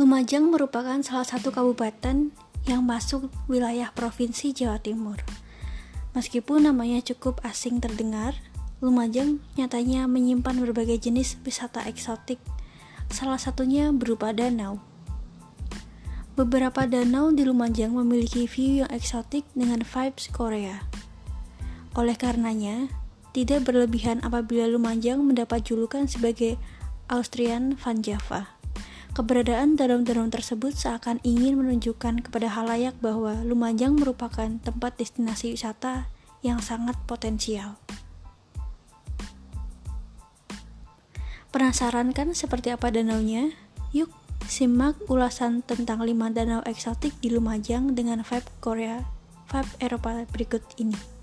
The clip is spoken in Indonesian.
Lumajang merupakan salah satu kabupaten yang masuk wilayah Provinsi Jawa Timur. Meskipun namanya cukup asing terdengar, Lumajang nyatanya menyimpan berbagai jenis wisata eksotik, salah satunya berupa danau. Beberapa danau di Lumajang memiliki view yang eksotik dengan vibes Korea. Oleh karenanya, tidak berlebihan apabila Lumajang mendapat julukan sebagai Austrian Van Java. Keberadaan danau-danau tersebut seakan ingin menunjukkan kepada halayak bahwa Lumajang merupakan tempat destinasi wisata yang sangat potensial. Penasaran kan seperti apa danaunya? Yuk, simak ulasan tentang 5 danau eksotik di Lumajang dengan vibe Korea, vibe Eropa berikut ini.